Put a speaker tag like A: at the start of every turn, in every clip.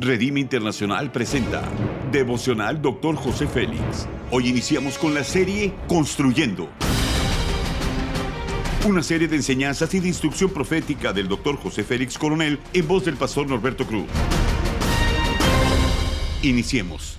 A: Redime Internacional presenta Devocional Dr. José Félix. Hoy iniciamos con la serie Construyendo. Una serie de enseñanzas y de instrucción profética del Dr. José Félix Coronel en voz del pastor Norberto Cruz. Iniciemos.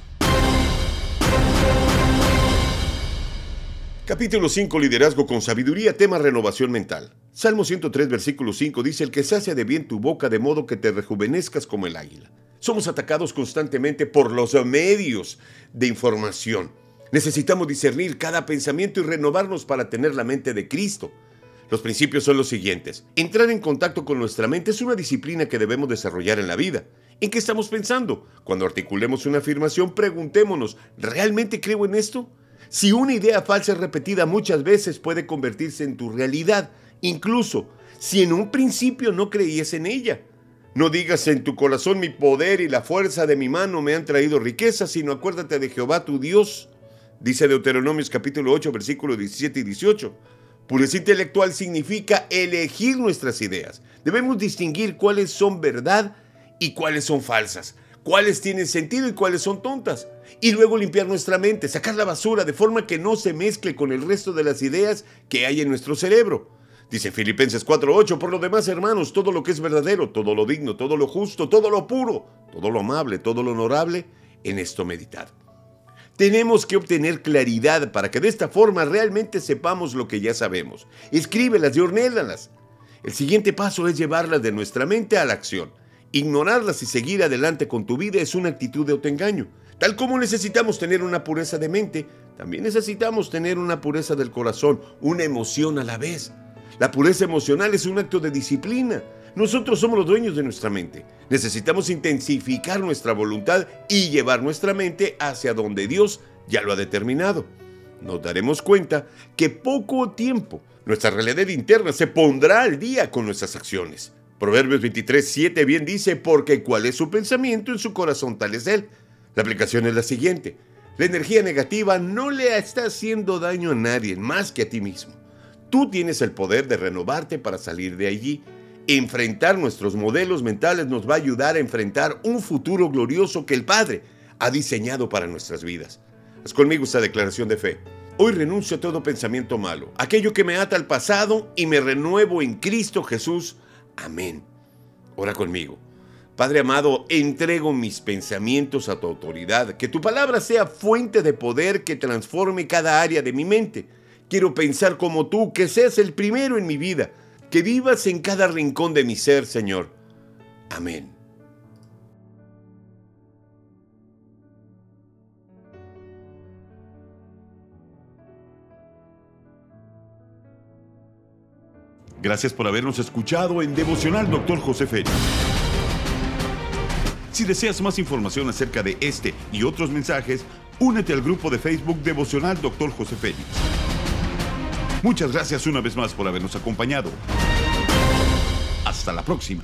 B: Capítulo 5, Liderazgo con Sabiduría, tema Renovación Mental. Salmo 103, versículo 5 dice, El que sacia de bien tu boca de modo que te rejuvenezcas como el águila. Somos atacados constantemente por los medios de información. Necesitamos discernir cada pensamiento y renovarnos para tener la mente de Cristo. Los principios son los siguientes. Entrar en contacto con nuestra mente es una disciplina que debemos desarrollar en la vida. ¿En qué estamos pensando? Cuando articulemos una afirmación, preguntémonos, ¿realmente creo en esto? Si una idea falsa es repetida muchas veces puede convertirse en tu realidad, incluso si en un principio no creías en ella. No digas en tu corazón mi poder y la fuerza de mi mano me han traído riqueza, sino acuérdate de Jehová tu Dios. Dice Deuteronomios capítulo 8, versículos 17 y 18. Pureza intelectual significa elegir nuestras ideas. Debemos distinguir cuáles son verdad y cuáles son falsas cuáles tienen sentido y cuáles son tontas. Y luego limpiar nuestra mente, sacar la basura de forma que no se mezcle con el resto de las ideas que hay en nuestro cerebro. Dice Filipenses 4:8, por lo demás hermanos, todo lo que es verdadero, todo lo digno, todo lo justo, todo lo puro, todo lo amable, todo lo honorable, en esto meditad. Tenemos que obtener claridad para que de esta forma realmente sepamos lo que ya sabemos. Escríbelas y ornélalas. El siguiente paso es llevarlas de nuestra mente a la acción. Ignorarlas y seguir adelante con tu vida es una actitud de autoengaño. Tal como necesitamos tener una pureza de mente, también necesitamos tener una pureza del corazón, una emoción a la vez. La pureza emocional es un acto de disciplina. Nosotros somos los dueños de nuestra mente. Necesitamos intensificar nuestra voluntad y llevar nuestra mente hacia donde Dios ya lo ha determinado. Nos daremos cuenta que poco tiempo nuestra realidad interna se pondrá al día con nuestras acciones. Proverbios 23, 7 bien dice, porque cuál es su pensamiento en su corazón, tal es él. La aplicación es la siguiente. La energía negativa no le está haciendo daño a nadie más que a ti mismo. Tú tienes el poder de renovarte para salir de allí. Enfrentar nuestros modelos mentales nos va a ayudar a enfrentar un futuro glorioso que el Padre ha diseñado para nuestras vidas. Haz conmigo esta declaración de fe. Hoy renuncio a todo pensamiento malo, aquello que me ata al pasado y me renuevo en Cristo Jesús Amén. Ora conmigo. Padre amado, entrego mis pensamientos a tu autoridad, que tu palabra sea fuente de poder que transforme cada área de mi mente. Quiero pensar como tú, que seas el primero en mi vida, que vivas en cada rincón de mi ser, Señor. Amén.
A: Gracias por habernos escuchado en Devocional Dr. José Félix. Si deseas más información acerca de este y otros mensajes, únete al grupo de Facebook Devocional Dr. José Félix. Muchas gracias una vez más por habernos acompañado. Hasta la próxima.